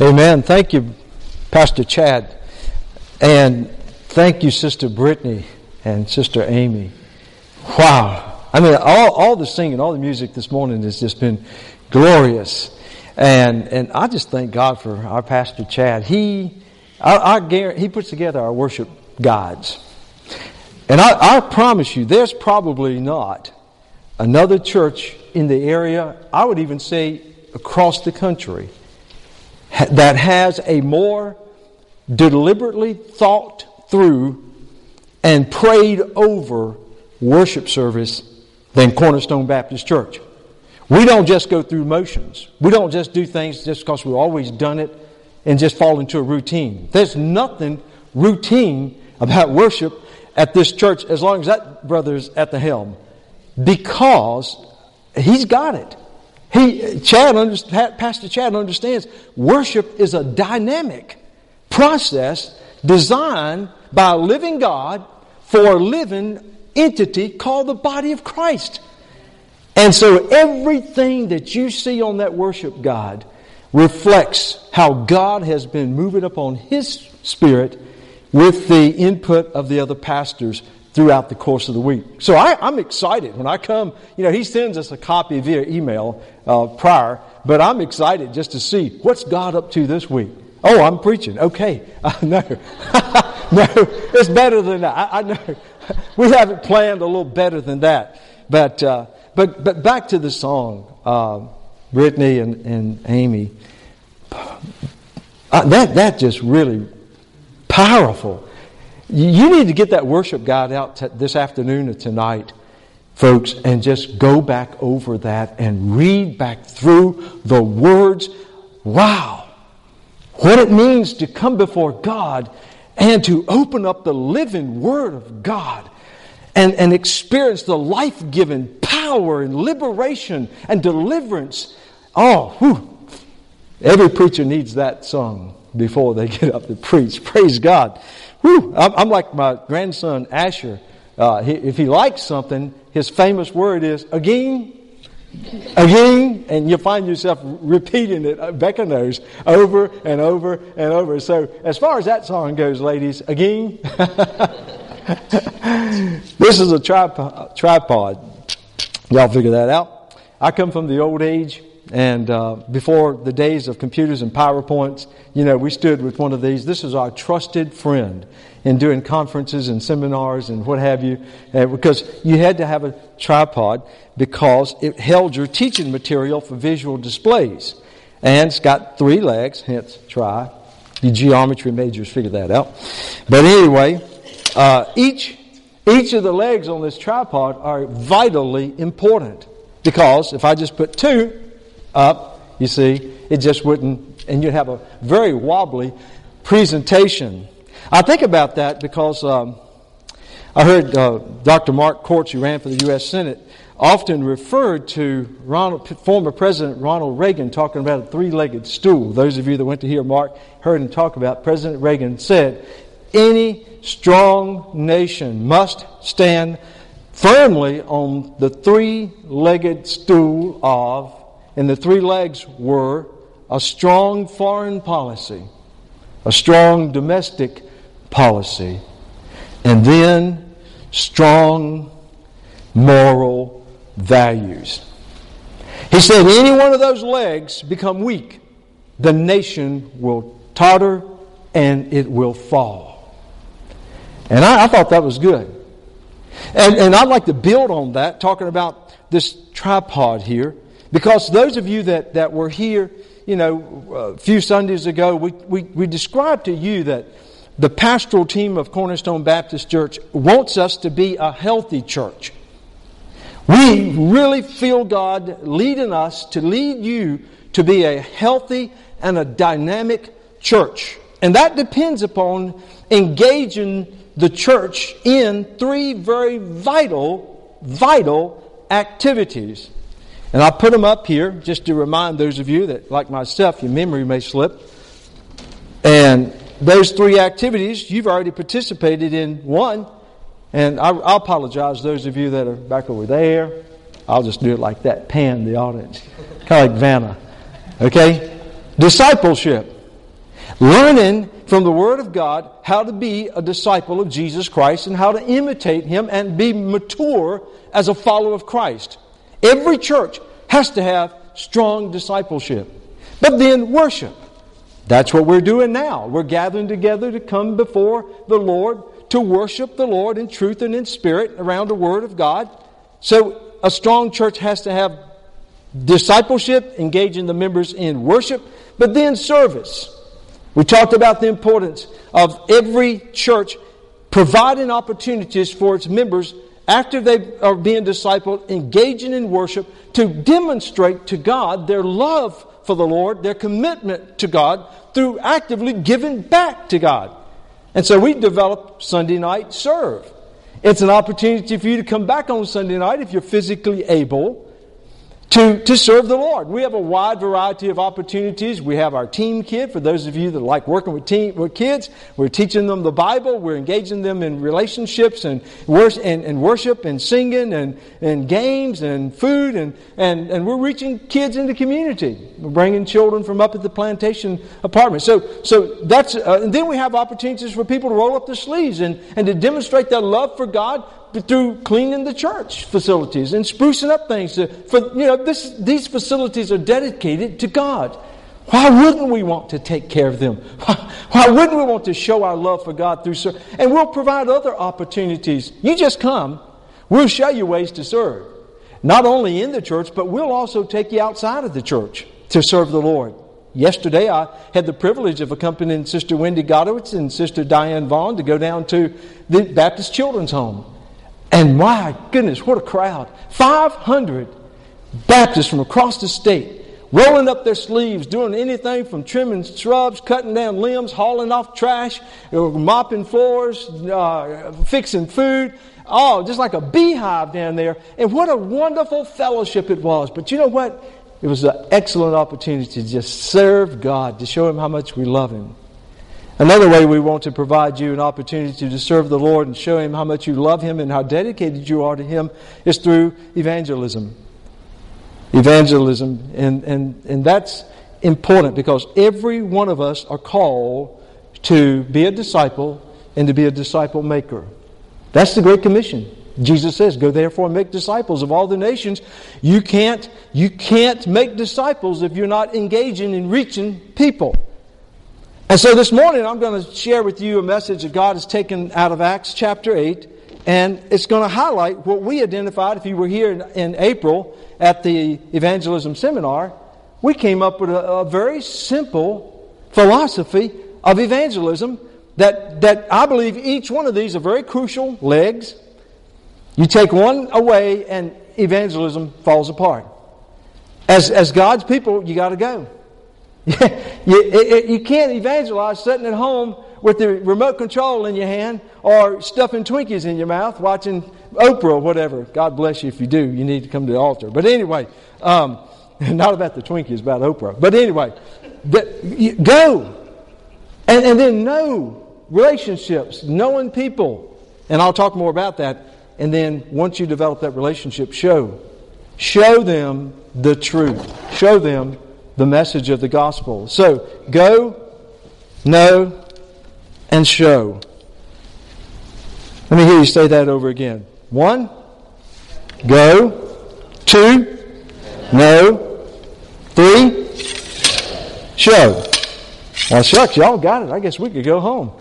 Amen. Thank you, Pastor Chad. And thank you, Sister Brittany and Sister Amy. Wow. I mean, all, all the singing, all the music this morning has just been glorious. And, and I just thank God for our Pastor Chad. He, I, I he puts together our worship guides. And I, I promise you, there's probably not another church in the area, I would even say across the country, that has a more deliberately thought through and prayed over worship service than Cornerstone Baptist Church. We don't just go through motions. We don't just do things just because we've always done it and just fall into a routine. There's nothing routine about worship at this church as long as that brother's at the helm because he's got it. He, Chad, Pastor Chad understands worship is a dynamic process designed by a living God for a living entity called the body of Christ. And so everything that you see on that worship God reflects how God has been moving upon His Spirit with the input of the other pastors throughout the course of the week. So I, am excited when I come. You know, he sends us a copy via email uh, prior, but I'm excited just to see what's God up to this week. Oh, I'm preaching. Okay, uh, no, no, it's better than that. I, I, know we have it planned a little better than that. But uh, but but back to the song, uh, Brittany and, and Amy. Uh, that that just really powerful. You need to get that worship guide out t- this afternoon or tonight, folks, and just go back over that and read back through the words. Wow! What it means to come before God and to open up the living Word of God and, and experience the life giving power and liberation and deliverance. Oh, whew. every preacher needs that song before they get up to preach. Praise God. Whew, I'm, like my grandson Asher. Uh, he, if he likes something, his famous word is again, again, and you find yourself repeating it, Becca knows, over and over and over. So, as far as that song goes, ladies, again, this is a tripod, tripod. Y'all figure that out. I come from the old age and uh, before the days of computers and PowerPoints, you know, we stood with one of these. This is our trusted friend in doing conferences and seminars and what have you, uh, because you had to have a tripod because it held your teaching material for visual displays. And it's got three legs, hence tri. The geometry majors figure that out. But anyway, uh, each, each of the legs on this tripod are vitally important because if I just put two, up, you see, it just wouldn't, and you'd have a very wobbly presentation. I think about that because um, I heard uh, Dr. Mark Kortz, who ran for the U.S. Senate, often referred to Ronald, former President Ronald Reagan talking about a three legged stool. Those of you that went to hear Mark heard him talk about President Reagan said, Any strong nation must stand firmly on the three legged stool of and the three legs were a strong foreign policy, a strong domestic policy, and then strong moral values. He said, any one of those legs become weak, the nation will totter and it will fall. And I, I thought that was good. And, and I'd like to build on that, talking about this tripod here. Because those of you that, that were here, you know, a few Sundays ago, we, we, we described to you that the pastoral team of Cornerstone Baptist Church wants us to be a healthy church. We really feel God leading us to lead you to be a healthy and a dynamic church. And that depends upon engaging the church in three very vital, vital activities. And I put them up here just to remind those of you that, like myself, your memory may slip. And those three activities, you've already participated in one. And I, I apologize, those of you that are back over there. I'll just do it like that, pan the audience. Kind of like Vanna. Okay? Discipleship. Learning from the Word of God how to be a disciple of Jesus Christ and how to imitate Him and be mature as a follower of Christ. Every church has to have strong discipleship. But then worship. That's what we're doing now. We're gathering together to come before the Lord to worship the Lord in truth and in spirit around the Word of God. So a strong church has to have discipleship, engaging the members in worship, but then service. We talked about the importance of every church providing opportunities for its members after they are being discipled, engaging in worship to demonstrate to God their love for the Lord, their commitment to God through actively giving back to God. And so we develop Sunday Night Serve. It's an opportunity for you to come back on Sunday night if you're physically able to, to serve the Lord. We have a wide variety of opportunities. We have our team kid for those of you that like working with team with kids. We're teaching them the Bible. We're engaging them in relationships and and, and, worship and singing and, and games and food and, and, and we're reaching kids in the community. We're bringing children from up at the plantation apartment. So so that's uh, and then we have opportunities for people to roll up their sleeves and, and to demonstrate their love for God through cleaning the church facilities and sprucing up things. To, for you know, this, these facilities are dedicated to God. Why wouldn't we want to take care of them? Why, why wouldn't we want to show our love for God through service? And we'll provide other opportunities. You just come. We'll show you ways to serve. Not only in the church, but we'll also take you outside of the church to serve the Lord. Yesterday, I had the privilege of accompanying Sister Wendy Godowitz and Sister Diane Vaughn to go down to the Baptist Children's Home. And my goodness, what a crowd. 500 Baptists from across the state rolling up their sleeves, doing anything from trimming shrubs, cutting down limbs, hauling off trash, mopping floors, uh, fixing food. Oh, just like a beehive down there. And what a wonderful fellowship it was. But you know what? It was an excellent opportunity to just serve God, to show Him how much we love Him. Another way we want to provide you an opportunity to serve the Lord and show Him how much you love Him and how dedicated you are to Him is through evangelism. Evangelism. And, and, and that's important because every one of us are called to be a disciple and to be a disciple maker. That's the Great Commission. Jesus says, Go therefore and make disciples of all the nations. You can't, you can't make disciples if you're not engaging in reaching people. And so this morning I'm going to share with you a message that God has taken out of Acts chapter 8, and it's going to highlight what we identified. If you were here in, in April at the evangelism seminar, we came up with a, a very simple philosophy of evangelism that, that I believe each one of these are very crucial legs. You take one away, and evangelism falls apart. As, as God's people, you got to go. you, you can't evangelize sitting at home with the remote control in your hand or stuffing Twinkies in your mouth watching Oprah or whatever. God bless you if you do. You need to come to the altar. But anyway, um, not about the Twinkies, about Oprah. But anyway, the, go. And, and then know relationships, knowing people. And I'll talk more about that. And then once you develop that relationship, show. Show them the truth. Show them the message of the gospel. So, go, know, and show. Let me hear you say that over again. One, go. Two, know. Three, show. Well, shucks, y'all got it. I guess we could go home.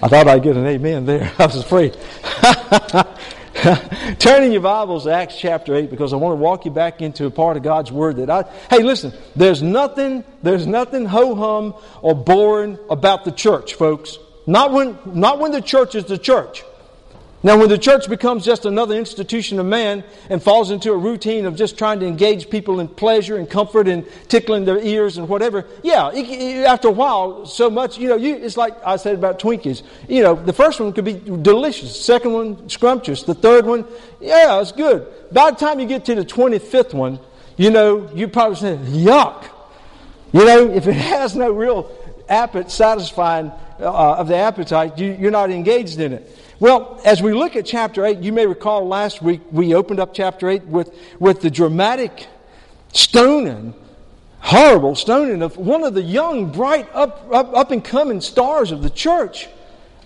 I thought I'd get an amen there. I was afraid. Turning your Bibles to Acts chapter 8 because I want to walk you back into a part of God's Word that I. Hey, listen, there's nothing, there's nothing ho hum or boring about the church, folks. Not when, not when the church is the church. Now, when the church becomes just another institution of man and falls into a routine of just trying to engage people in pleasure and comfort and tickling their ears and whatever, yeah, after a while, so much, you know, you, it's like I said about Twinkies. You know, the first one could be delicious, second one, scrumptious, the third one, yeah, it's good. By the time you get to the 25th one, you know, you probably say, yuck. You know, if it has no real appetite, satisfying uh, of the appetite, you, you're not engaged in it. Well, as we look at chapter 8, you may recall last week we opened up chapter 8 with, with the dramatic stoning horrible stoning of one of the young, bright, up, up, up and coming stars of the church.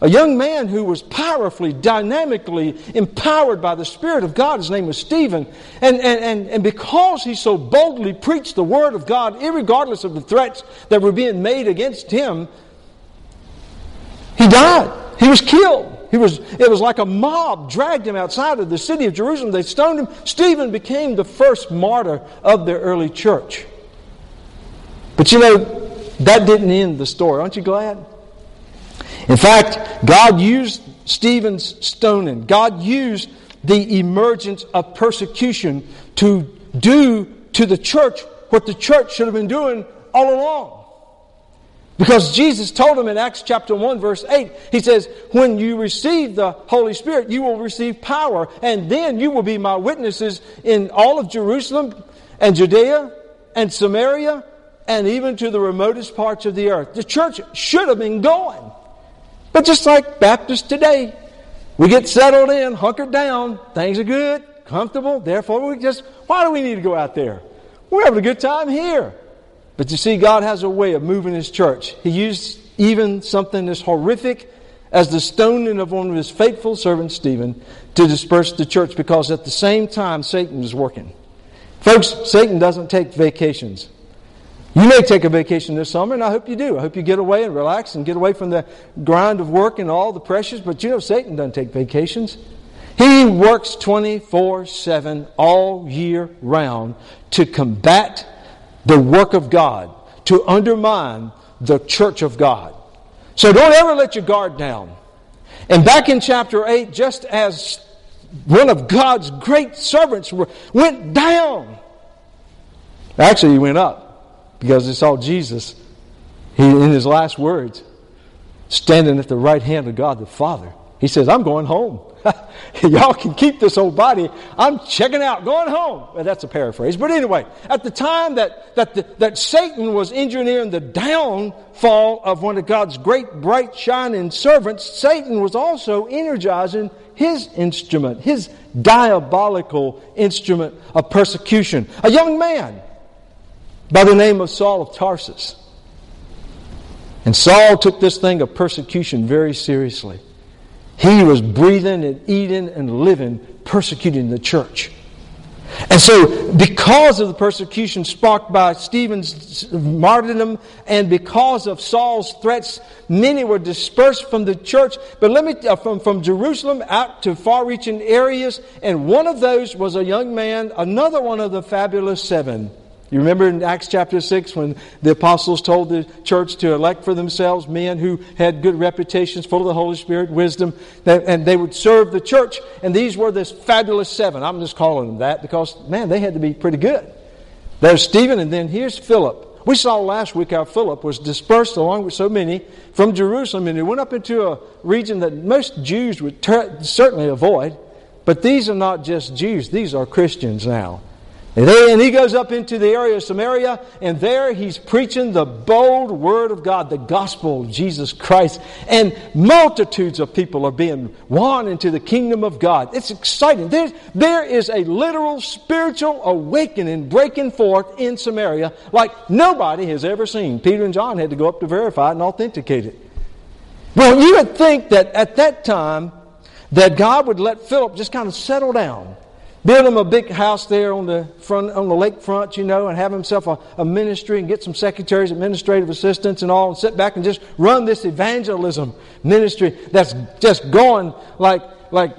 A young man who was powerfully, dynamically empowered by the Spirit of God. His name was Stephen. And, and, and, and because he so boldly preached the Word of God, regardless of the threats that were being made against him, he died. He was killed. He was, it was like a mob dragged him outside of the city of Jerusalem. They stoned him. Stephen became the first martyr of the early church. But you know, that didn't end the story. Aren't you glad? In fact, God used Stephen's stoning, God used the emergence of persecution to do to the church what the church should have been doing all along. Because Jesus told him in Acts chapter 1, verse 8, He says, When you receive the Holy Spirit, you will receive power, and then you will be my witnesses in all of Jerusalem and Judea and Samaria and even to the remotest parts of the earth. The church should have been going. But just like Baptists today, we get settled in, hunkered down, things are good, comfortable, therefore we just, why do we need to go out there? We're having a good time here. But you see, God has a way of moving His church. He used even something as horrific as the stoning of one of His faithful servants, Stephen, to disperse the church because at the same time Satan was working. Folks, Satan doesn't take vacations. You may take a vacation this summer, and I hope you do. I hope you get away and relax and get away from the grind of work and all the pressures. But you know, Satan doesn't take vacations. He works 24 7 all year round to combat the work of God, to undermine the church of God. So don't ever let your guard down. And back in chapter 8, just as one of God's great servants went down, actually, he went up because they saw Jesus he, in his last words standing at the right hand of God the Father. He says, I'm going home. Y'all can keep this old body. I'm checking out, going home. Well, that's a paraphrase. But anyway, at the time that, that, the, that Satan was engineering the downfall of one of God's great, bright, shining servants, Satan was also energizing his instrument, his diabolical instrument of persecution. A young man by the name of Saul of Tarsus. And Saul took this thing of persecution very seriously. He was breathing and eating and living, persecuting the church. And so, because of the persecution sparked by Stephen's martyrdom and because of Saul's threats, many were dispersed from the church, but let me, uh, from, from Jerusalem out to far reaching areas. And one of those was a young man, another one of the fabulous seven you remember in Acts chapter 6 when the apostles told the church to elect for themselves men who had good reputations, full of the Holy Spirit, wisdom, and they would serve the church. And these were this fabulous seven. I'm just calling them that because, man, they had to be pretty good. There's Stephen, and then here's Philip. We saw last week how Philip was dispersed along with so many from Jerusalem, and he went up into a region that most Jews would ter- certainly avoid. But these are not just Jews, these are Christians now. And he goes up into the area of Samaria, and there he's preaching the bold word of God, the gospel of Jesus Christ. And multitudes of people are being won into the kingdom of God. It's exciting. There is a literal spiritual awakening breaking forth in Samaria like nobody has ever seen. Peter and John had to go up to verify and authenticate it. Well, you would think that at that time, that God would let Philip just kind of settle down Build him a big house there on the front, on the lakefront, you know, and have himself a, a, ministry and get some secretaries, administrative assistants, and all, and sit back and just run this evangelism ministry that's just going like like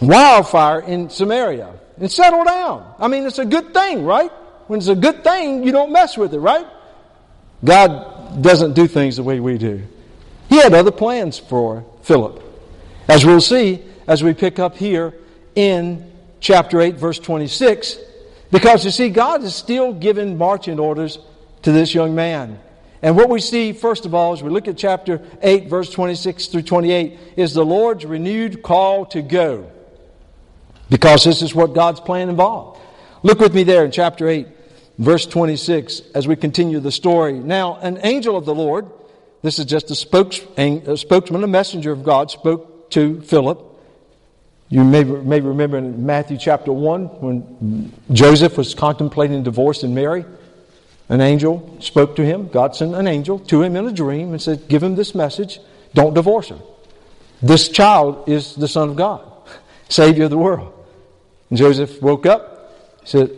wildfire in Samaria and settle down. I mean, it's a good thing, right? When it's a good thing, you don't mess with it, right? God doesn't do things the way we do. He had other plans for Philip, as we'll see as we pick up here in chapter 8, verse 26, because you see, God is still giving marching orders to this young man. And what we see, first of all, as we look at chapter 8, verse 26 through 28, is the Lord's renewed call to go. Because this is what God's plan involved. Look with me there in chapter 8, verse 26, as we continue the story. Now, an angel of the Lord, this is just a, a spokesman, a messenger of God, spoke to Philip you may, may remember in Matthew chapter 1 when Joseph was contemplating divorce and Mary. An angel spoke to him. God sent an angel to him in a dream and said, Give him this message. Don't divorce her. This child is the Son of God, Savior of the world. And Joseph woke up. Said,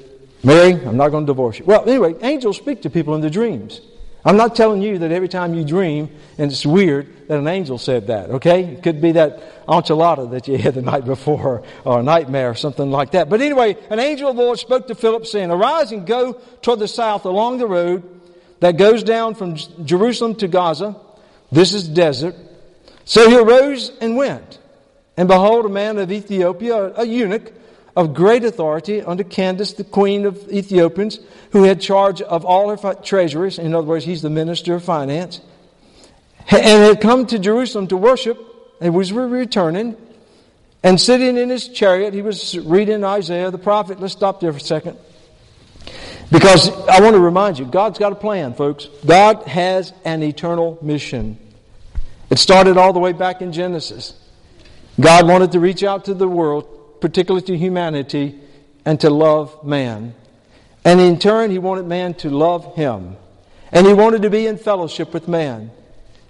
Mary, I'm not going to divorce you. Well, anyway, angels speak to people in their dreams. I'm not telling you that every time you dream, and it's weird that an angel said that, okay? It could be that enchilada that you had the night before, or a nightmare, or something like that. But anyway, an angel of the Lord spoke to Philip, saying, Arise and go toward the south along the road that goes down from Jerusalem to Gaza. This is desert. So he arose and went. And behold, a man of Ethiopia, a eunuch, of great authority under Candace, the queen of Ethiopians, who had charge of all her treasuries. In other words, he's the minister of finance. And had come to Jerusalem to worship, and was returning. And sitting in his chariot, he was reading Isaiah the prophet. Let's stop there for a second. Because I want to remind you, God's got a plan, folks. God has an eternal mission. It started all the way back in Genesis. God wanted to reach out to the world particularly to humanity, and to love man. And in turn, he wanted man to love him. And he wanted to be in fellowship with man.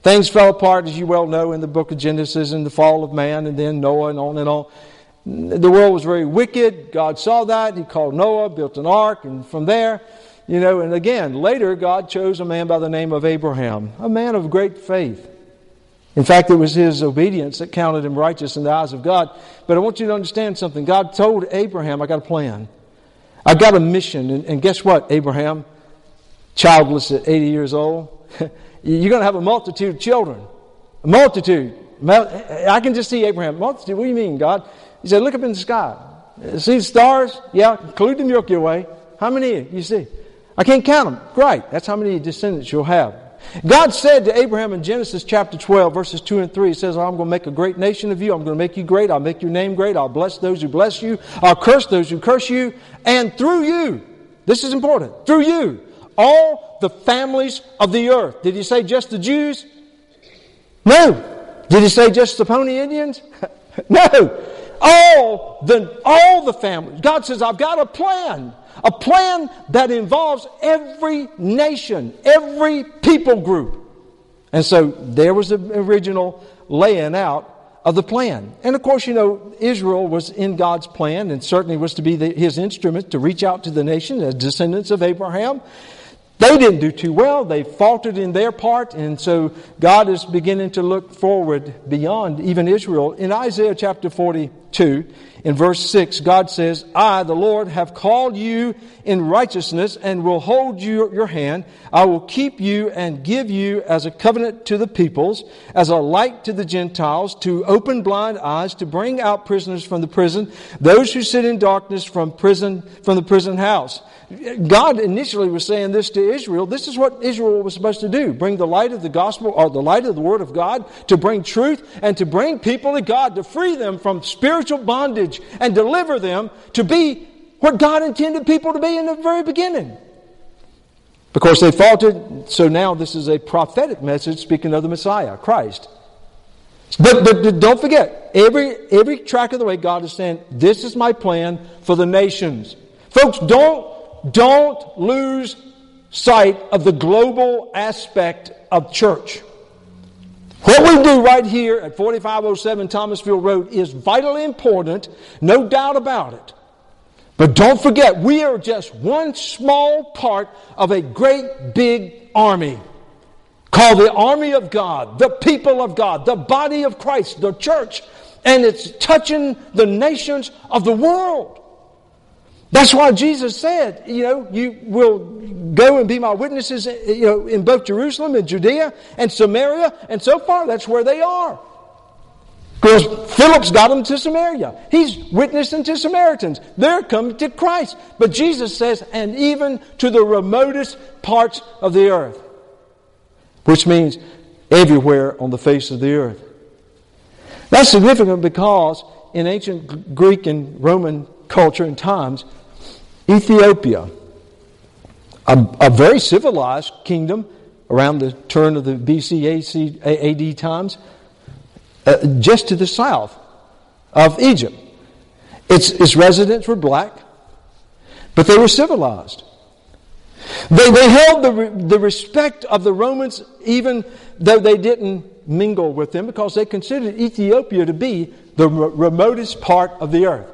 Things fell apart, as you well know, in the book of Genesis and the fall of man, and then Noah, and on and on. The world was very wicked. God saw that. He called Noah, built an ark, and from there, you know, and again, later, God chose a man by the name of Abraham, a man of great faith. In fact, it was his obedience that counted him righteous in the eyes of God. But I want you to understand something. God told Abraham, I got a plan. I've got a mission. And, and guess what, Abraham? Childless at 80 years old. You're going to have a multitude of children. A multitude. I can just see Abraham. Multitude, what do you mean, God? He said, Look up in the sky. See the stars? Yeah, include the Milky Way. How many you see? I can't count them. Great. That's how many descendants you'll have. God said to Abraham in Genesis chapter 12, verses 2 and 3, He says, I'm going to make a great nation of you. I'm going to make you great. I'll make your name great. I'll bless those who bless you. I'll curse those who curse you. And through you, this is important, through you, all the families of the earth. Did He say just the Jews? No. Did He say just the Pawnee Indians? no. All the, all the families. God says, I've got a plan. A plan that involves every nation, every people group. And so there was the original laying out of the plan. And of course, you know, Israel was in God's plan and certainly was to be the, his instrument to reach out to the nation as descendants of Abraham. They didn't do too well. They faltered in their part. And so God is beginning to look forward beyond even Israel. In Isaiah chapter 42, in verse 6, God says, I, the Lord, have called you in righteousness and will hold you, your hand. I will keep you and give you as a covenant to the peoples, as a light to the Gentiles, to open blind eyes, to bring out prisoners from the prison, those who sit in darkness from prison, from the prison house. God initially was saying this to Israel. This is what Israel was supposed to do. Bring the light of the gospel or the light of the word of God to bring truth and to bring people to God, to free them from spiritual bondage and deliver them to be what God intended people to be in the very beginning. Because they faltered, so now this is a prophetic message speaking of the Messiah, Christ. But, but don't forget, every, every track of the way, God is saying, This is my plan for the nations. Folks, don't, don't lose sight of the global aspect of church. What we do right here at 4507 Thomasville Road is vitally important, no doubt about it. But don't forget, we are just one small part of a great big army called the army of God, the people of God, the body of Christ, the church, and it's touching the nations of the world. That's why Jesus said, you know, you will go and be my witnesses, you know, in both Jerusalem and Judea and Samaria, and so far that's where they are. Because Philip's got them to Samaria. He's witnessing to Samaritans. They're coming to Christ. But Jesus says, and even to the remotest parts of the earth. Which means everywhere on the face of the earth. That's significant because in ancient Greek and Roman culture and times, Ethiopia, a, a very civilized kingdom around the turn of the BC AD times, uh, just to the south of Egypt. Its, its residents were black, but they were civilized. They, they held the, the respect of the Romans even though they didn't mingle with them because they considered Ethiopia to be the remotest part of the earth.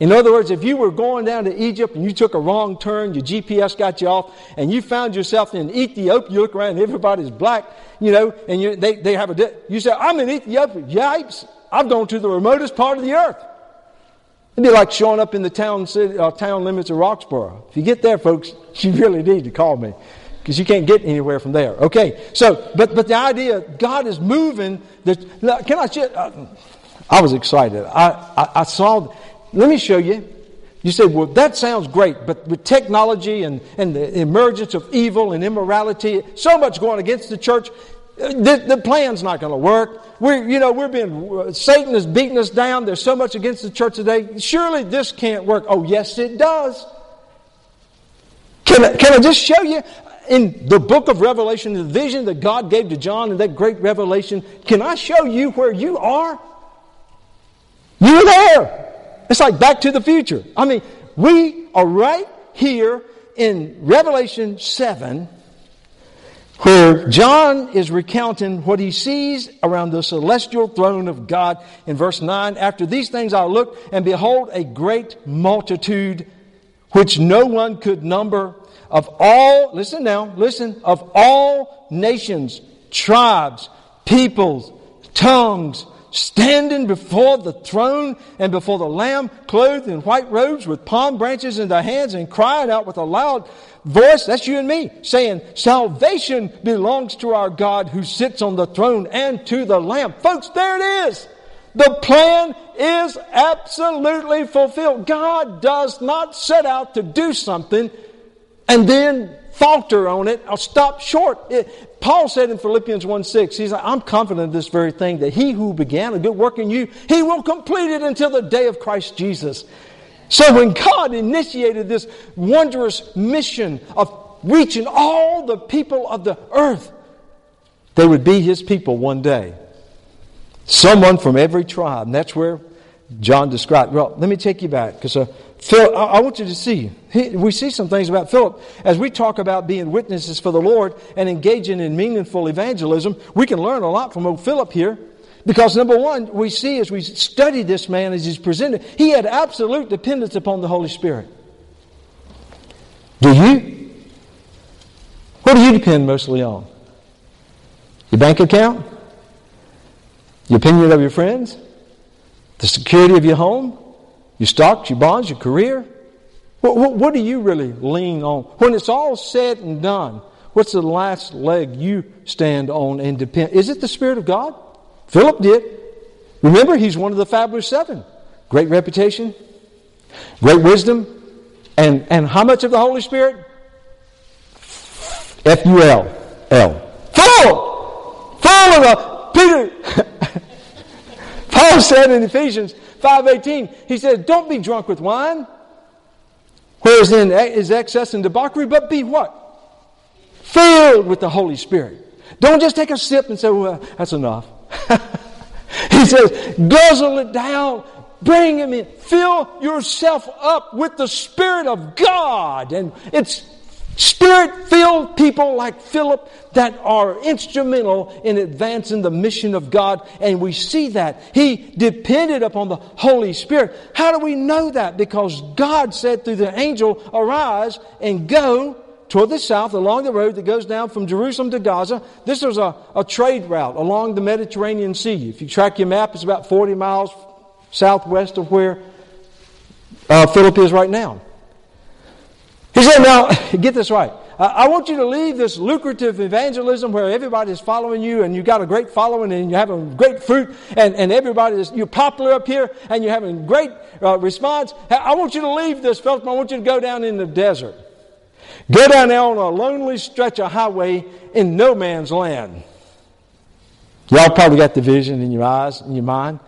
In other words, if you were going down to Egypt and you took a wrong turn, your GPS got you off, and you found yourself in Ethiopia, you look around everybody's black, you know, and you, they, they have a, you say, I'm in Ethiopia. Yipes, I've gone to the remotest part of the earth. It'd be like showing up in the town, city, uh, town limits of Roxboro. If you get there, folks, you really need to call me because you can't get anywhere from there. Okay, so, but, but the idea, God is moving. Can I, uh, I was excited. I, I, I saw, let me show you. You say, well, that sounds great, but with technology and, and the emergence of evil and immorality, so much going against the church, uh, the, the plan's not going to work. We're, you know, we're being, uh, Satan is beating us down. There's so much against the church today. Surely this can't work. Oh, yes, it does. Can I, can I just show you in the book of Revelation, the vision that God gave to John in that great revelation? Can I show you where you are? You're there. It's like back to the future. I mean, we are right here in Revelation 7 where John is recounting what he sees around the celestial throne of God in verse 9. After these things I looked, and behold, a great multitude which no one could number of all, listen now, listen, of all nations, tribes, peoples, tongues, standing before the throne and before the Lamb, clothed in white robes with palm branches in their hands, and crying out with a loud voice, that's you and me, saying, Salvation belongs to our God who sits on the throne and to the Lamb. Folks, there it is. The plan is absolutely fulfilled. God does not set out to do something and then falter on it or stop short. It, Paul said in Philippians 1 6, he's like, I'm confident of this very thing, that he who began a good work in you, he will complete it until the day of Christ Jesus. So when God initiated this wondrous mission of reaching all the people of the earth, they would be his people one day. Someone from every tribe. And that's where John described. Well, let me take you back because uh, Phil, I, I, want you to see. He, we see some things about Philip as we talk about being witnesses for the Lord and engaging in meaningful evangelism. We can learn a lot from old Philip here. Because number one, we see as we study this man as he's presented, he had absolute dependence upon the Holy Spirit. Do you? What do you depend mostly on? Your bank account? The opinion of your friends? The security of your home? Your stocks, your bonds, your career? What, what, what do you really lean on? When it's all said and done, what's the last leg you stand on and depend? Is it the Spirit of God? Philip did. Remember, he's one of the fabulous seven. Great reputation, great wisdom, and, and how much of the Holy Spirit? F U L. L. Full! Full of the Peter. Paul said in Ephesians 5.18, he said, Don't be drunk with wine, whereas in is excess and debauchery, but be what? Filled with the Holy Spirit. Don't just take a sip and say, Well, that's enough. he says, guzzle it down, bring him in, fill yourself up with the Spirit of God. And it's Spirit filled people like Philip that are instrumental in advancing the mission of God, and we see that. He depended upon the Holy Spirit. How do we know that? Because God said through the angel, Arise and go toward the south along the road that goes down from Jerusalem to Gaza. This was a, a trade route along the Mediterranean Sea. If you track your map, it's about 40 miles southwest of where uh, Philip is right now. He said, Now, get this right. I want you to leave this lucrative evangelism where everybody's following you and you've got a great following and you're having great fruit and, and everybody is, you're popular up here and you're having great uh, response. I want you to leave this, Philip. I want you to go down in the desert. Go down there on a lonely stretch of highway in no man's land. Y'all probably got the vision in your eyes, in your mind.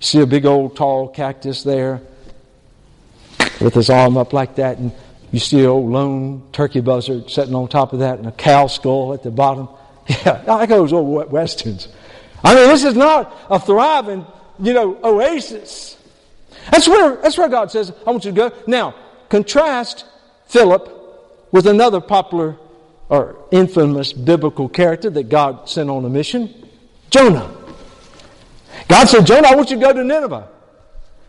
See a big old tall cactus there with his arm up like that, and you see an old lone turkey buzzard sitting on top of that, and a cow skull at the bottom. Yeah, I those old westerns. I mean, this is not a thriving, you know, oasis. That's where, that's where God says, I want you to go. Now, contrast Philip with another popular or infamous biblical character that God sent on a mission Jonah. God said, Jonah, I want you to go to Nineveh.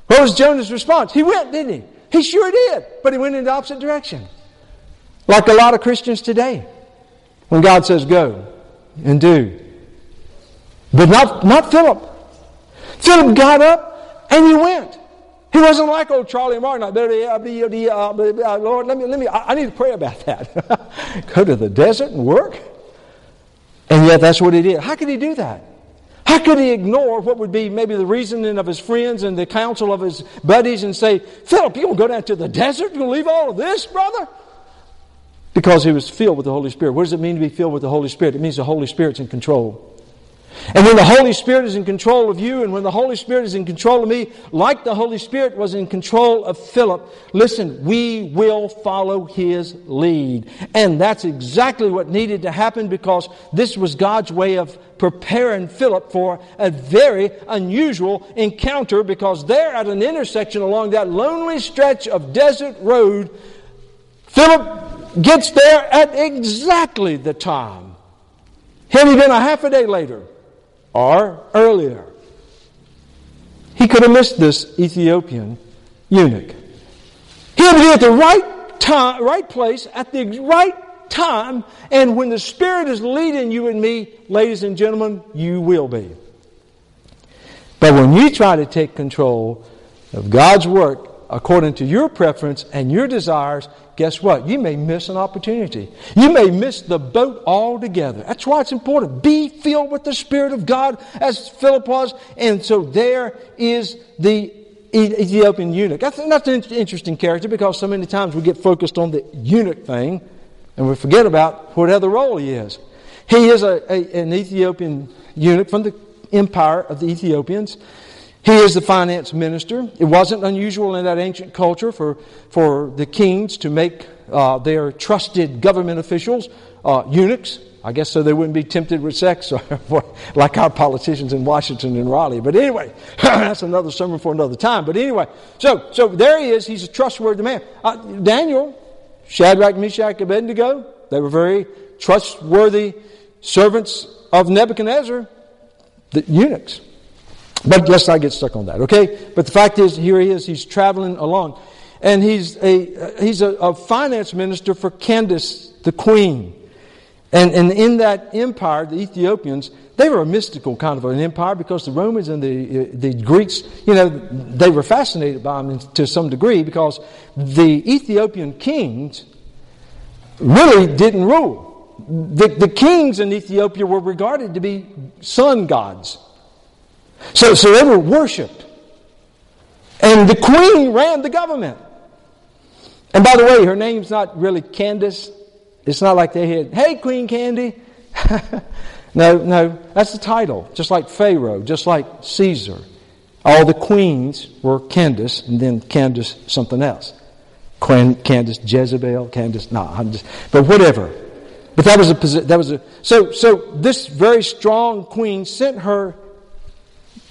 What was Jonah's response? He went, didn't he? He sure did, but he went in the opposite direction. Like a lot of Christians today. When God says go and do. But not, not Philip. Philip got up and he went. He wasn't like old Charlie Martin. Lord, let me, let me, I need to pray about that. Go to the desert and work? And yet that's what he did. How could he do that? How could he ignore what would be maybe the reasoning of his friends and the counsel of his buddies and say, Philip, you're going to go down to the desert? You going to leave all of this, brother? Because he was filled with the Holy Spirit. What does it mean to be filled with the Holy Spirit? It means the Holy Spirit's in control. And when the Holy Spirit is in control of you, and when the Holy Spirit is in control of me, like the Holy Spirit was in control of Philip, listen, we will follow his lead. And that's exactly what needed to happen because this was God's way of preparing Philip for a very unusual encounter because there at an intersection along that lonely stretch of desert road, Philip gets there at exactly the time. Had he been a half a day later, or earlier. He could have missed this Ethiopian eunuch. He had to be at the right time, right place, at the right time, and when the Spirit is leading you and me, ladies and gentlemen, you will be. But when you try to take control of God's work according to your preference and your desires, guess what? You may miss an opportunity. You may miss the boat altogether. That's why it's important. Be filled with the Spirit of God as Philip was. And so there is the Ethiopian eunuch. That's, an interesting character because so many times we get focused on the eunuch thing and we forget about what other role he is. He is a, a, an Ethiopian eunuch from the empire of the Ethiopians. He is the finance minister. It wasn't unusual in that ancient culture for, for the kings to make uh, their trusted government officials uh, eunuchs. I guess so they wouldn't be tempted with sex like our politicians in Washington and Raleigh. But anyway, that's another sermon for another time. But anyway, so, so there he is. He's a trustworthy man. Uh, Daniel, Shadrach, Meshach, Abednego, they were very trustworthy servants of Nebuchadnezzar, the eunuchs. But let's not get stuck on that, okay? But the fact is, here he is, he's traveling along. And he's a, he's a, a finance minister for Candace, the queen. And, and in that empire, the Ethiopians, they were a mystical kind of an empire because the Romans and the, the Greeks, you know, they were fascinated by them to some degree because the Ethiopian kings really didn't rule. The, the kings in Ethiopia were regarded to be sun gods. So, so they were worshipped. And the queen ran the government. And by the way, her name's not really Candace. It's not like they had, hey, Queen Candy. no, no, that's the title. Just like Pharaoh, just like Caesar. All the queens were Candace, and then Candace something else. Candace Jezebel, Candace, no, I'm just, but whatever. But that was a that was a so so this very strong queen sent her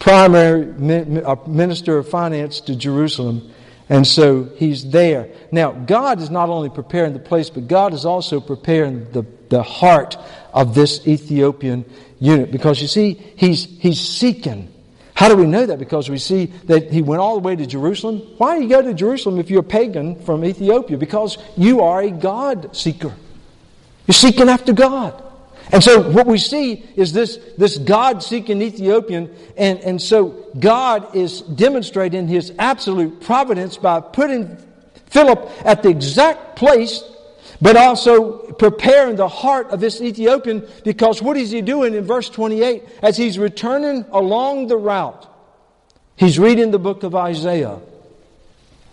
primary uh, minister of finance to Jerusalem. And so he's there. Now, God is not only preparing the place, but God is also preparing the, the heart of this Ethiopian eunuch. Because you see, he's, he's seeking. How do we know that? Because we see that he went all the way to Jerusalem. Why do you go to Jerusalem if you're a pagan from Ethiopia? Because you are a God seeker. You're seeking after God. And so what we see is this, this God seeking Ethiopian, and, and so God is demonstrating his absolute providence by putting Philip at the exact place, but also preparing the heart of this Ethiopian because what is he doing in verse 28? As he's returning along the route, he's reading the book of Isaiah.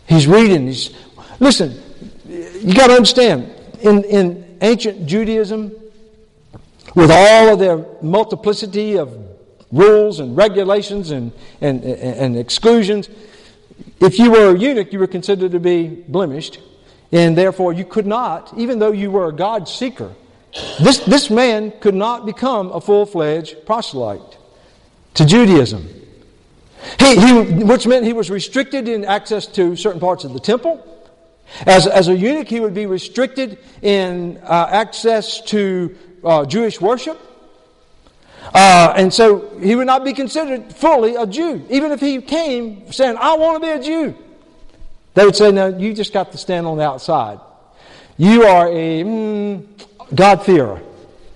He's reading. He's, listen, you got to understand, in, in ancient Judaism, with all of their multiplicity of rules and regulations and, and, and exclusions, if you were a eunuch, you were considered to be blemished, and therefore you could not, even though you were a God seeker, this, this man could not become a full fledged proselyte to Judaism. He, he, which meant he was restricted in access to certain parts of the temple. As, as a eunuch, he would be restricted in uh, access to uh, Jewish worship. Uh, and so he would not be considered fully a Jew. Even if he came saying, I want to be a Jew, they would say, No, you just got to stand on the outside. You are a mm, God-fearer.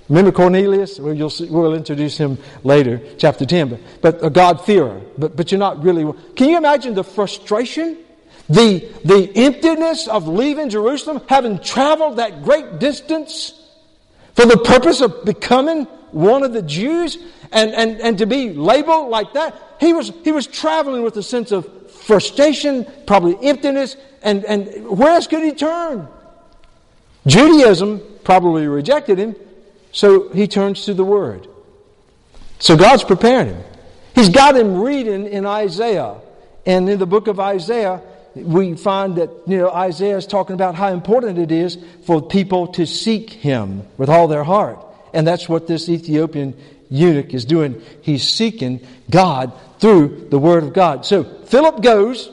Remember Cornelius? Well, see, we'll introduce him later, chapter 10. But, but a God-fearer. But, but you're not really. Can you imagine the frustration? The, the emptiness of leaving Jerusalem, having traveled that great distance for the purpose of becoming one of the Jews and, and, and to be labeled like that. He was, he was traveling with a sense of frustration, probably emptiness, and, and where else could he turn? Judaism probably rejected him, so he turns to the Word. So God's preparing him. He's got him reading in Isaiah. And in the book of Isaiah, we find that you know Isaiah is talking about how important it is for people to seek him with all their heart. And that's what this Ethiopian eunuch is doing. He's seeking God through the Word of God. So Philip goes.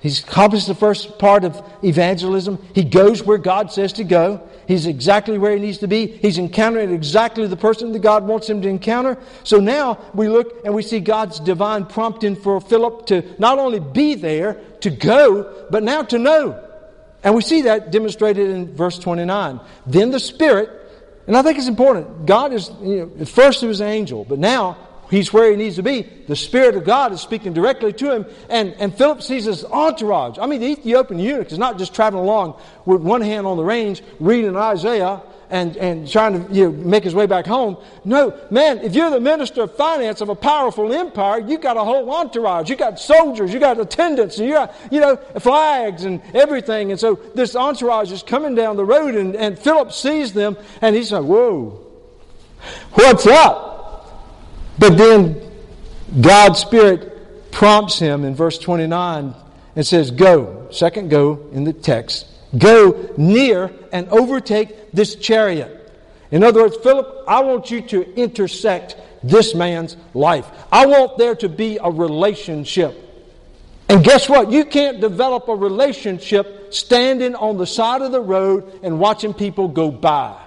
He's accomplished the first part of evangelism. He goes where God says to go. He's exactly where he needs to be. He's encountering exactly the person that God wants him to encounter. So now we look and we see God's divine prompting for Philip to not only be there, to go, but now to know. And we see that demonstrated in verse 29. Then the Spirit and I think it's important. God is, you know, first he was an angel, but now he's where he needs to be. The Spirit of God is speaking directly to him, and, and Philip sees his entourage. I mean, the Ethiopian eunuch is not just traveling along with one hand on the reins, reading Isaiah and, and trying to you know, make his way back home. No, man, if you're the minister of finance of a powerful empire, you got a whole entourage. You got soldiers, you got attendants, and you got, you know, flags and everything. And so this entourage is coming down the road, and, and Philip sees them, and he's like, whoa, what's up? But then God's Spirit prompts him in verse 29 and says, Go, second go in the text, Go near and overtake this chariot. In other words, Philip, I want you to intersect this man's life. I want there to be a relationship. And guess what? You can't develop a relationship standing on the side of the road and watching people go by.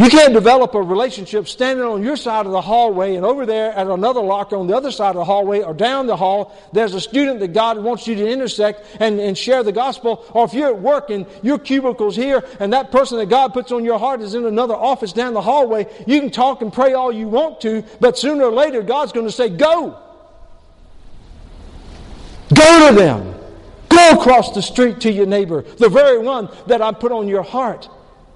You can't develop a relationship standing on your side of the hallway and over there at another locker on the other side of the hallway or down the hall, there's a student that God wants you to intersect and, and share the gospel. Or if you're at work and your cubicle's here and that person that God puts on your heart is in another office down the hallway, you can talk and pray all you want to, but sooner or later God's going to say, Go. Go to them. Go across the street to your neighbor, the very one that I put on your heart.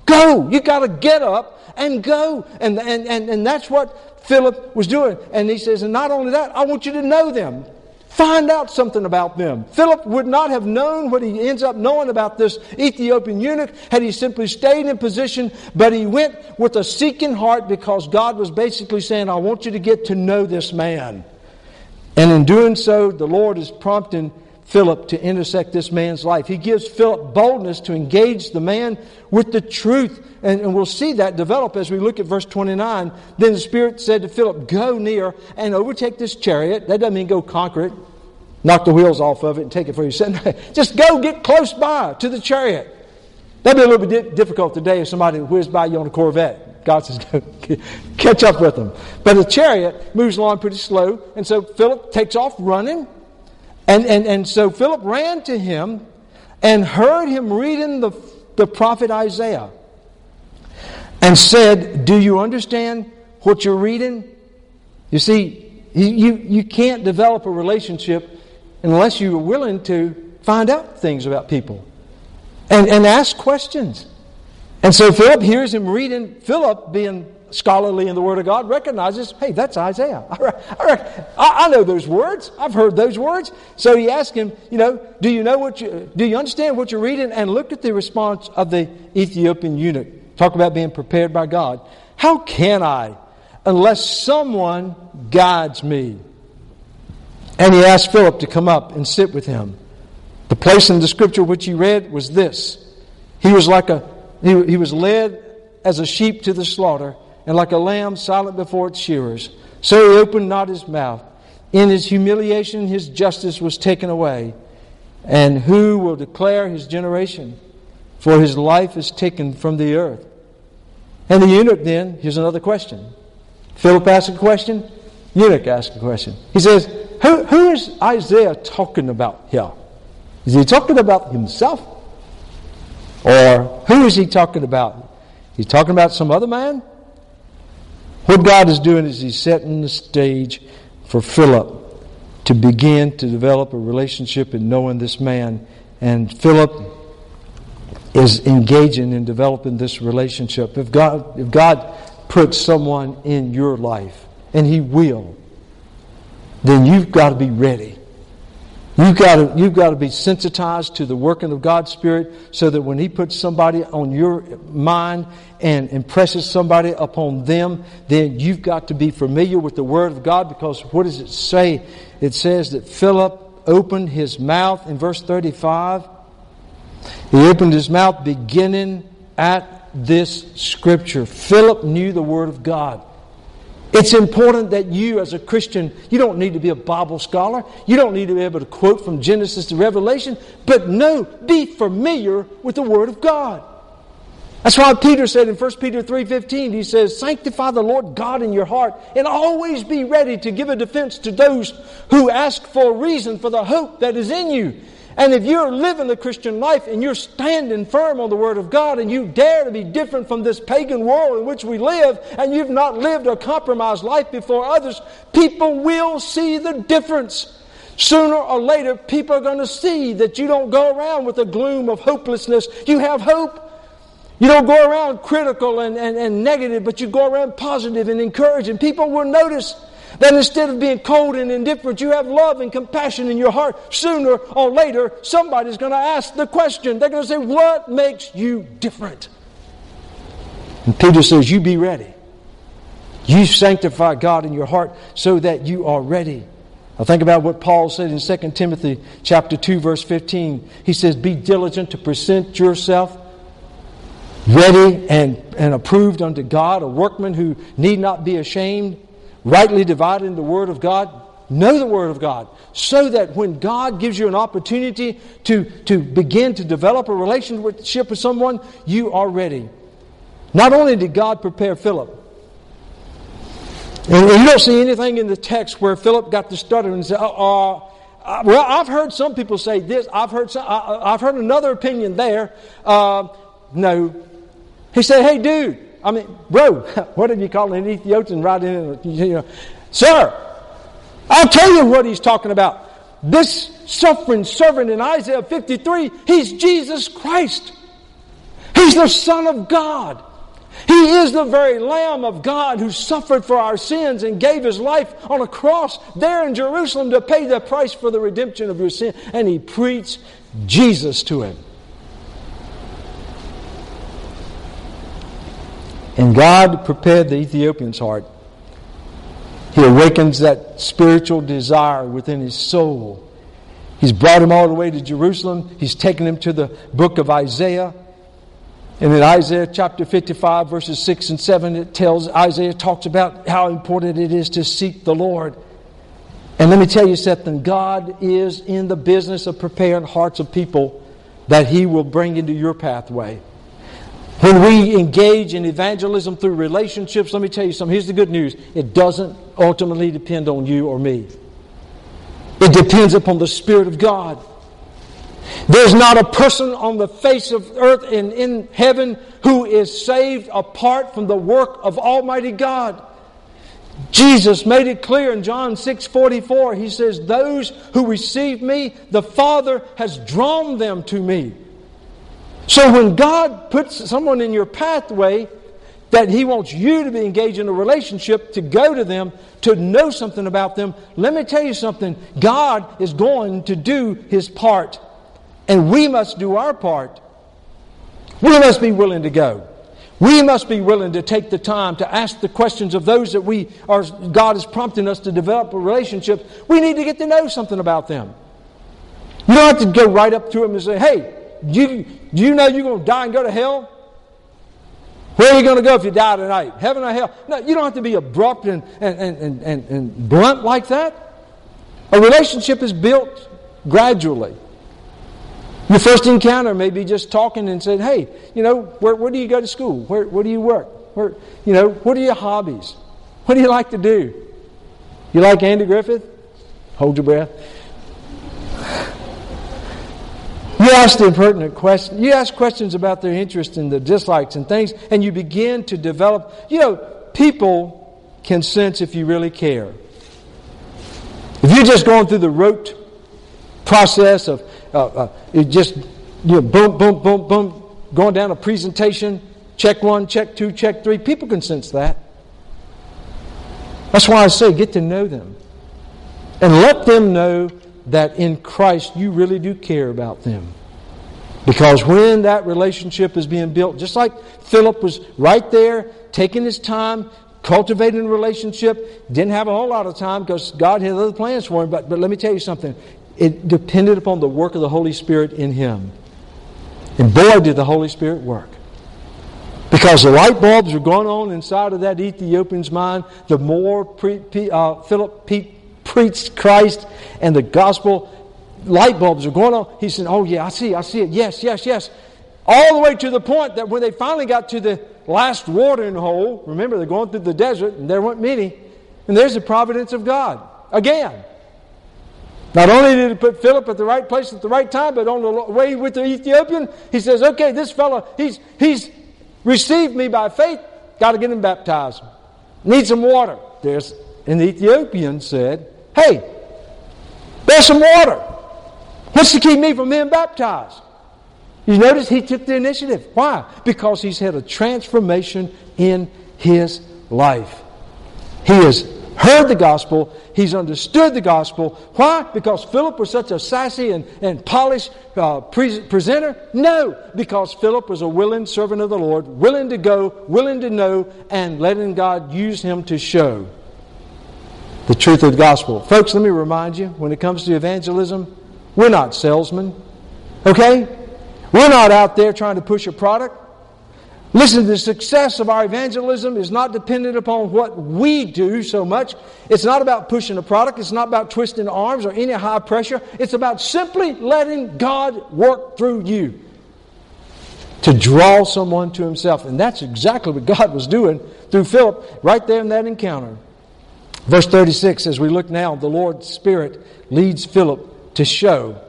Go. You got to get up and go. And, and, and, and that's what Philip was doing. And he says, and not only that, I want you to know them. Find out something about them. Philip would not have known what he ends up knowing about this Ethiopian eunuch had he simply stayed in position, but he went with a seeking heart because God was basically saying, I want you to get to know this man. And in doing so, the Lord is prompting Philip to intersect this man's life. He gives Philip boldness to engage the man with the truth. And, and, we'll see that develop as we look at verse 29. Then the Spirit said to Philip, Go near and overtake this chariot. That doesn't mean go conquer it, knock the wheels off of it and take it for yourself. Just go get close by to the chariot. That'd be a little bit difficult today if somebody whizzed by you on a Corvette. God says, go catch up with them. But the chariot moves along pretty slow. And so Philip takes off running. And, and, and so Philip ran to him and heard him reading the, the prophet Isaiah and said, Do you understand what you're reading? You see, you, you can't develop a relationship unless you are willing to find out things about people and, and ask questions. And so Philip hears him reading, Philip being scholarly in the Word of God recognizes, hey, that's Isaiah. I, I, know those words. I've heard those words. So he asked him, you know, do you know what you, do you understand what you're reading? And look at the response of the Ethiopian eunuch. Talk about being prepared by God. How can I unless someone guides me? And he asked Philip to come up and sit with him. The place in the scripture which he read was this. He was like a, he, he was led as a sheep to the slaughter, and like a lamb silent before its shearers. So he opened not his mouth. In his humiliation, his justice was taken away. And who will declare his generation? For his life is taken from the earth. And the eunuch then, here's another question. Philip asked a question, eunuch asked a question. He says, who, who is Isaiah talking about here? Is he talking about himself? Or who is he talking about? He's talking about some other man? What God is doing is He's setting the stage for Philip to begin to develop a relationship in knowing this man. And Philip is engaging in developing this relationship. If God, if God puts someone in your life, and He will, then you've got to be ready. You've got, to, you've got to be sensitized to the working of God's Spirit so that when He puts somebody on your mind and impresses somebody upon them, then you've got to be familiar with the Word of God because what does it say? It says that Philip opened his mouth in verse 35. He opened his mouth beginning at this scripture. Philip knew the Word of God. It's important that you, as a Christian, you don't need to be a Bible scholar. You don't need to be able to quote from Genesis to Revelation, but no, be familiar with the Word of God. That's why Peter said in 1 Peter 3:15, he says, "Sanctify the Lord God in your heart, and always be ready to give a defense to those who ask for a reason for the hope that is in you." And if you're living the Christian life and you're standing firm on the Word of God and you dare to be different from this pagan world in which we live and you've not lived a compromised life before others, people will see the difference. Sooner or later, people are going to see that you don't go around with a gloom of hopelessness. You have hope. You don't go around critical and, and, and negative, but you go around positive and encouraging. People will notice that instead of being cold and indifferent, you have love and compassion in your heart. Sooner or later, somebody's going to ask the question. They're going to say, What makes you different? And Peter says, You be ready. You sanctify God in your heart so that you are ready. Now think about what Paul said in 2 Timothy chapter 2 verse 15. He says, "Be diligent to present yourself ready and, and approved unto God, a workman who need not be ashamed, rightly dividing the Word of God. Know the Word of God so that when God gives you an opportunity to, to begin to develop a relationship with someone, you are ready. Not only did God prepare Philip, and you don't see anything in the text where Philip got to stutter and uh, uh, well, I've heard some people say this. I've heard, some, I, have heard another opinion there. Uh, no. He said, hey, dude, I mean, bro, what have you called an Ethiopian right in? You know, Sir, I'll tell you what he's talking about. This suffering servant in Isaiah 53, he's Jesus Christ. He's the Son of God. He is the very Lamb of God who suffered for our sins and gave his life on a cross there in Jerusalem to pay the price for the redemption of your sin. And he preached Jesus to him. And God prepared the Ethiopian's heart. He awakens that spiritual desire within his soul. He's brought him all the way to Jerusalem. He's taken him to the book of Isaiah. And in Isaiah chapter 55, verses 6 and 7, it tells, Isaiah talks about how important it is to seek the Lord. And let me tell you something God is in the business of preparing hearts of people that He will bring into your pathway. When we engage in evangelism through relationships, let me tell you something. Here's the good news it doesn't ultimately depend on you or me, it depends upon the Spirit of God. There's not a person on the face of earth and in heaven who is saved apart from the work of Almighty God. Jesus made it clear in John 6 44. He says, Those who receive me, the Father has drawn them to me. So when God puts someone in your pathway that He wants you to be engaged in a relationship, to go to them, to know something about them, let me tell you something. God is going to do His part. And we must do our part. We must be willing to go. We must be willing to take the time to ask the questions of those that we are, God is prompting us to develop a relationship. We need to get to know something about them. You don't have to go right up to them and say, hey, do you, do you know you're going to die and go to hell? Where are you going to go if you die tonight? Heaven or hell? No, you don't have to be abrupt and, and, and, and, and blunt like that. A relationship is built gradually. Your first encounter may be just talking and saying, hey, you know, where, where do you go to school? Where, where do you work? Where, you know, what are your hobbies? What do you like to do? You like Andy Griffith? Hold your breath. You ask them pertinent questions. You ask questions about their interests and the dislikes and things, and you begin to develop. You know, people can sense if you really care. If you're just going through the rote process of uh, uh, just you know, boom, boom, boom, boom, going down a presentation, check one, check two, check three, people can sense that. That's why I say get to know them. And let them know that in Christ you really do care about them. Because when that relationship is being built, just like Philip was right there, taking his time, cultivating a relationship, didn't have a whole lot of time because God had other plans for him. But, but let me tell you something it depended upon the work of the Holy Spirit in him. And boy, did the Holy Spirit work. Because the light bulbs were going on inside of that Ethiopian's mind, the more pre, uh, Philip preached Christ and the gospel, light bulbs are going on. He said, Oh, yeah, I see, I see it. Yes, yes, yes. All the way to the point that when they finally got to the last watering hole, remember they're going through the desert and there weren't many, and there's the providence of God. Again. Not only did he put Philip at the right place at the right time, but on the way with the Ethiopian, he says, okay, this fellow, he's, he's received me by faith, got to get him baptized. Need some water. There's, and the Ethiopian said, hey, there's some water. What's to keep me from being baptized? You notice he took the initiative. Why? Because he's had a transformation in his life. He has heard the gospel, he's understood the gospel. Why? Because Philip was such a sassy and, and polished uh, pre- presenter? No, because Philip was a willing servant of the Lord, willing to go, willing to know, and letting God use him to show the truth of the gospel. Folks, let me remind you when it comes to evangelism, we're not salesmen. Okay? We're not out there trying to push a product. Listen, the success of our evangelism is not dependent upon what we do so much. It's not about pushing a product. It's not about twisting arms or any high pressure. It's about simply letting God work through you to draw someone to himself. And that's exactly what God was doing through Philip right there in that encounter. Verse 36, as we look now, the Lord's Spirit leads Philip to show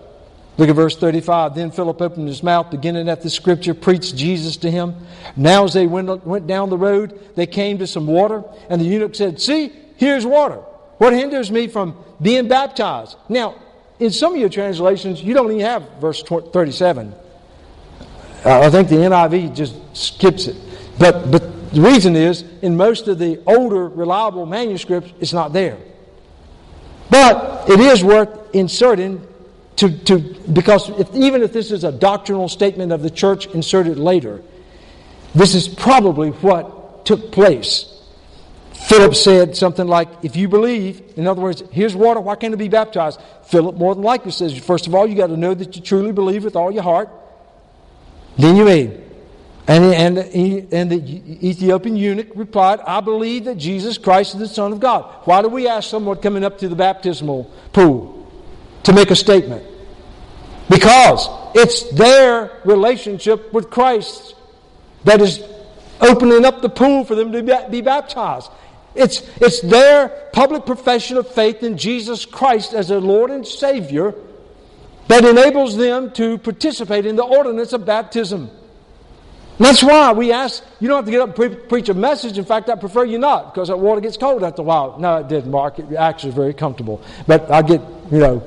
Look at verse 35. Then Philip opened his mouth, beginning at the scripture, preached Jesus to him. Now, as they went, went down the road, they came to some water, and the eunuch said, See, here's water. What hinders me from being baptized? Now, in some of your translations, you don't even have verse 37. Uh, I think the NIV just skips it. But, but the reason is, in most of the older, reliable manuscripts, it's not there. But it is worth inserting to, to, because if, even if this is a doctrinal statement of the church inserted later, this is probably what took place. Philip said something like, If you believe, in other words, here's water, why can't it be baptized? Philip more than likely says, First of all, you got to know that you truly believe with all your heart. Then you may. And, and, and the Ethiopian eunuch replied, I believe that Jesus Christ is the Son of God. Why do we ask someone coming up to the baptismal pool? to make a statement. Because it's their relationship with Christ that is opening up the pool for them to be baptized. It's, it's their public profession of faith in Jesus Christ as their Lord and Savior that enables them to participate in the ordinance of baptism. That's why we ask, you don't have to get up and pre- preach a message. In fact, I prefer you not, because that water gets cold after a while. No, it didn't, Mark. It actually is very comfortable. But I get, you know,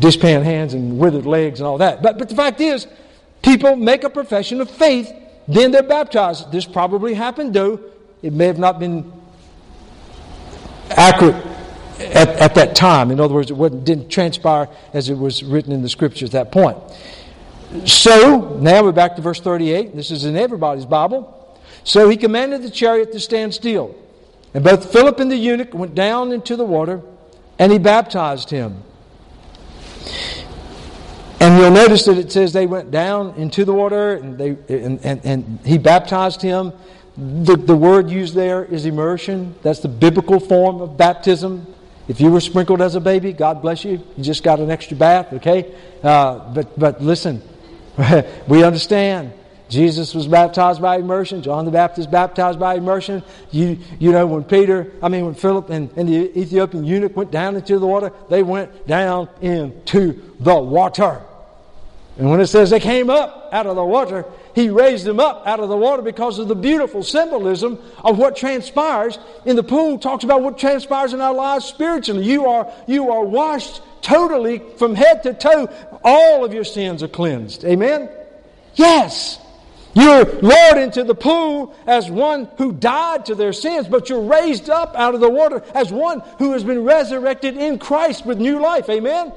dishpan hands and withered legs and all that. But, but the fact is, people make a profession of faith, then they're baptized. This probably happened, though it may have not been accurate at, at that time. In other words, it didn't transpire as it was written in the scripture at that point. So, now we're back to verse 38. This is in everybody's Bible. So he commanded the chariot to stand still. And both Philip and the eunuch went down into the water, and he baptized him. And you'll notice that it says they went down into the water and, they, and, and, and he baptized him. The, the word used there is immersion. That's the biblical form of baptism. If you were sprinkled as a baby, God bless you. You just got an extra bath, okay? Uh, but, but listen, we understand. Jesus was baptized by immersion. John the Baptist baptized by immersion. You, you know, when Peter, I mean, when Philip and, and the Ethiopian eunuch went down into the water, they went down into the water. And when it says they came up out of the water, he raised them up out of the water because of the beautiful symbolism of what transpires in the pool. Talks about what transpires in our lives spiritually. You are, you are washed totally from head to toe. All of your sins are cleansed. Amen? Yes. You're lowered into the pool as one who died to their sins, but you're raised up out of the water as one who has been resurrected in Christ with new life. Amen?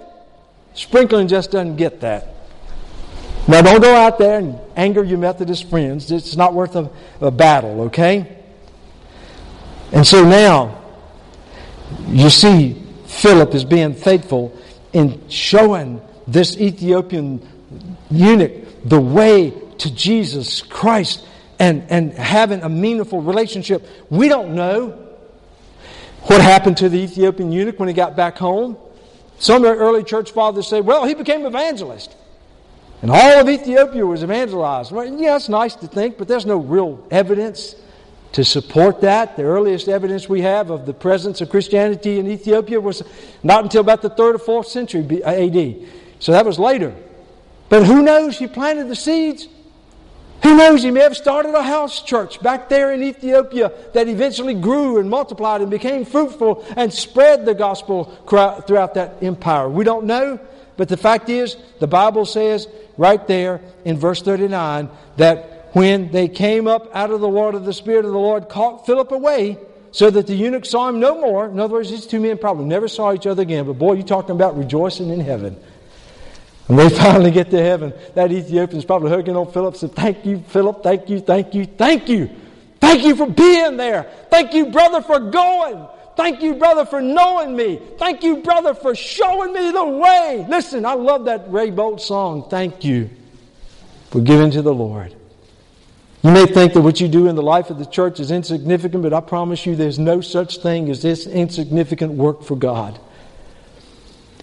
Sprinkling just doesn't get that. Now, don't go out there and anger your Methodist friends. It's not worth a, a battle, okay? And so now, you see, Philip is being faithful in showing this Ethiopian eunuch the way to Jesus Christ and, and having a meaningful relationship. We don't know what happened to the Ethiopian eunuch when he got back home. Some early church fathers say, well, he became evangelist. And all of Ethiopia was evangelized. Well, yeah, it's nice to think, but there's no real evidence to support that. The earliest evidence we have of the presence of Christianity in Ethiopia was not until about the 3rd or 4th century uh, AD. So that was later. But who knows? He planted the seeds. Who knows? He may have started a house church back there in Ethiopia that eventually grew and multiplied and became fruitful and spread the gospel throughout that empire. We don't know. But the fact is, the Bible says right there in verse 39 that when they came up out of the water, the Spirit of the Lord caught Philip away so that the eunuch saw him no more. In other words, these two men probably never saw each other again. But boy, you're talking about rejoicing in heaven. And they finally get to heaven. That Ethiopian's probably hugging on Philip said, Thank you, Philip. Thank you, thank you, thank you. Thank you for being there. Thank you, brother, for going. Thank you, brother, for knowing me. Thank you, brother, for showing me the way. Listen, I love that Ray Boltz song. Thank you for giving to the Lord. You may think that what you do in the life of the church is insignificant, but I promise you there's no such thing as this insignificant work for God.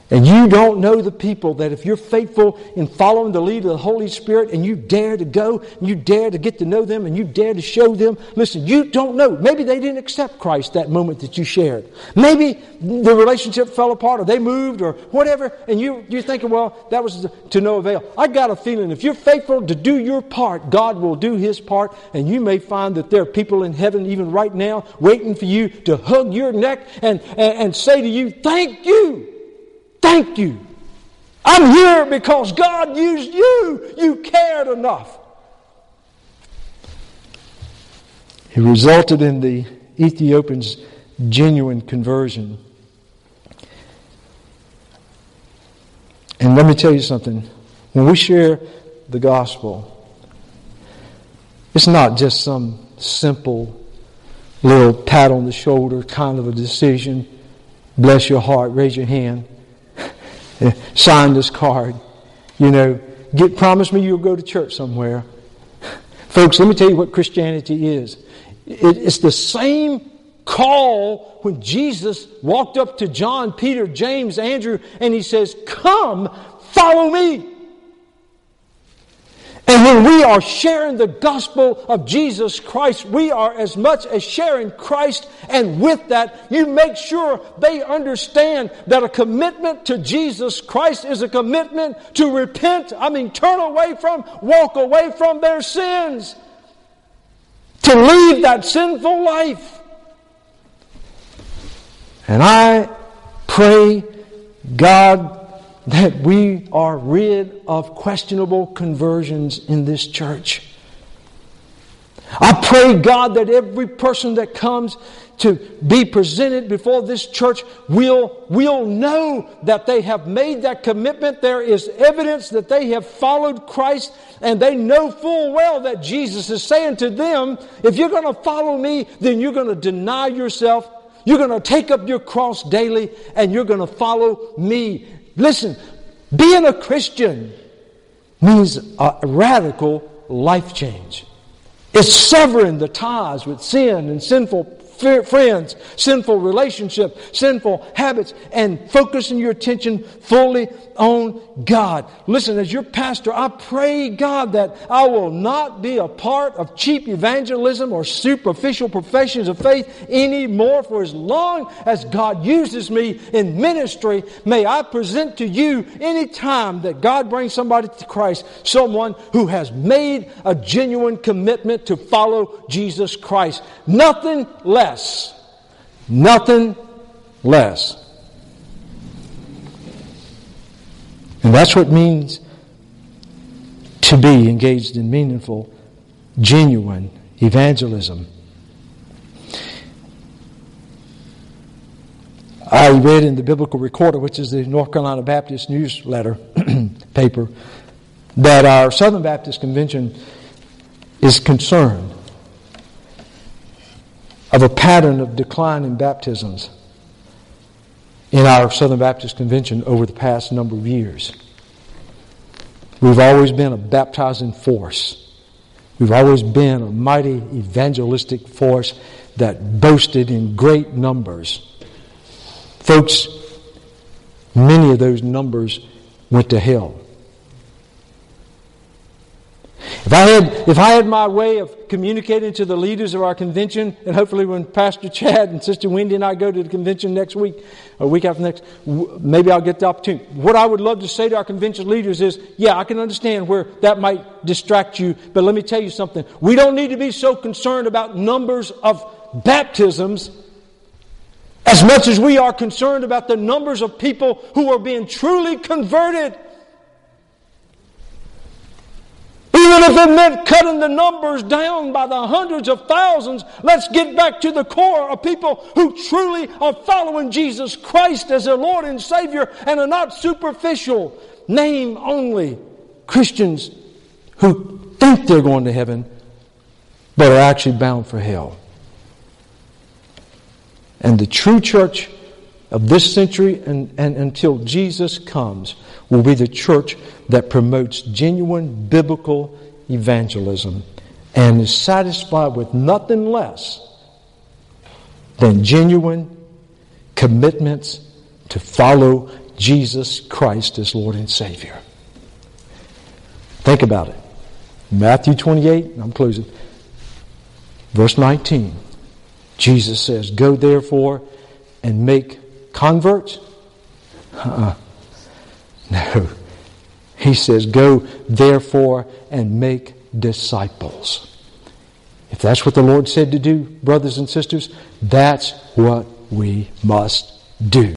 And you don't know the people that if you're faithful in following the lead of the Holy Spirit and you dare to go, and you dare to get to know them, and you dare to show them, listen, you don't know. Maybe they didn't accept Christ that moment that you shared. Maybe the relationship fell apart or they moved or whatever, and you, you're thinking, well, that was to no avail. I got a feeling if you're faithful to do your part, God will do His part, and you may find that there are people in heaven even right now waiting for you to hug your neck and, and, and say to you, thank you. Thank you. I'm here because God used you. You cared enough. It resulted in the Ethiopian's genuine conversion. And let me tell you something. When we share the gospel, it's not just some simple little pat on the shoulder kind of a decision. Bless your heart, raise your hand. sign this card. You know, get promise me you'll go to church somewhere. Folks, let me tell you what Christianity is. It, it's the same call when Jesus walked up to John, Peter, James, Andrew, and he says, Come, follow me. And when we are sharing the gospel of Jesus Christ, we are as much as sharing Christ. And with that, you make sure they understand that a commitment to Jesus Christ is a commitment to repent. I mean, turn away from, walk away from their sins. To leave that sinful life. And I pray God that we are rid of questionable conversions in this church. I pray, God, that every person that comes to be presented before this church will, will know that they have made that commitment. There is evidence that they have followed Christ and they know full well that Jesus is saying to them, if you're going to follow me, then you're going to deny yourself. You're going to take up your cross daily and you're going to follow me. Listen, being a Christian means a radical life change. It's severing the ties with sin and sinful friends, sinful relationships, sinful habits, and focusing your attention fully on God. Listen, as your pastor, I pray, God, that I will not be a part of cheap evangelism or superficial professions of faith anymore. For as long as God uses me in ministry, may I present to you any time that God brings somebody to Christ, someone who has made a genuine commitment to follow Jesus Christ. Nothing less. Nothing less. And that's what means to be engaged in meaningful, genuine evangelism. I read in the Biblical Recorder, which is the North Carolina Baptist newsletter paper, that our Southern Baptist Convention is concerned of a pattern of decline in baptisms in our Southern Baptist Convention over the past number of years. We've always been a baptizing force. We've always been a mighty evangelistic force that boasted in great numbers. Folks, many of those numbers went to hell. If I had, if I had my way of communicating to the leaders of our convention, and hopefully when Pastor Chad and Sister Wendy and I go to the convention next week, or week after next, maybe I'll get the opportunity. What I would love to say to our convention leaders is, yeah, I can understand where that might distract you, but let me tell you something. We don't need to be so concerned about numbers of baptisms as much as we are concerned about the numbers of people who are being truly converted. Even if it meant cutting the numbers down by the hundreds of thousands, let's get back to the core of people who truly are following Jesus Christ as their Lord and Savior and are not superficial, name only Christians who think they're going to heaven but are actually bound for hell. And the true church of this century and, and until Jesus comes will be the church that promotes genuine biblical evangelism and is satisfied with nothing less than genuine commitments to follow Jesus Christ as Lord and Savior. Think about it. Matthew 28, I'm closing. Verse 19. Jesus says, Go therefore and make converts. Uh-uh. No. He says, Go therefore and make disciples. If that's what the Lord said to do, brothers and sisters, that's what we must do.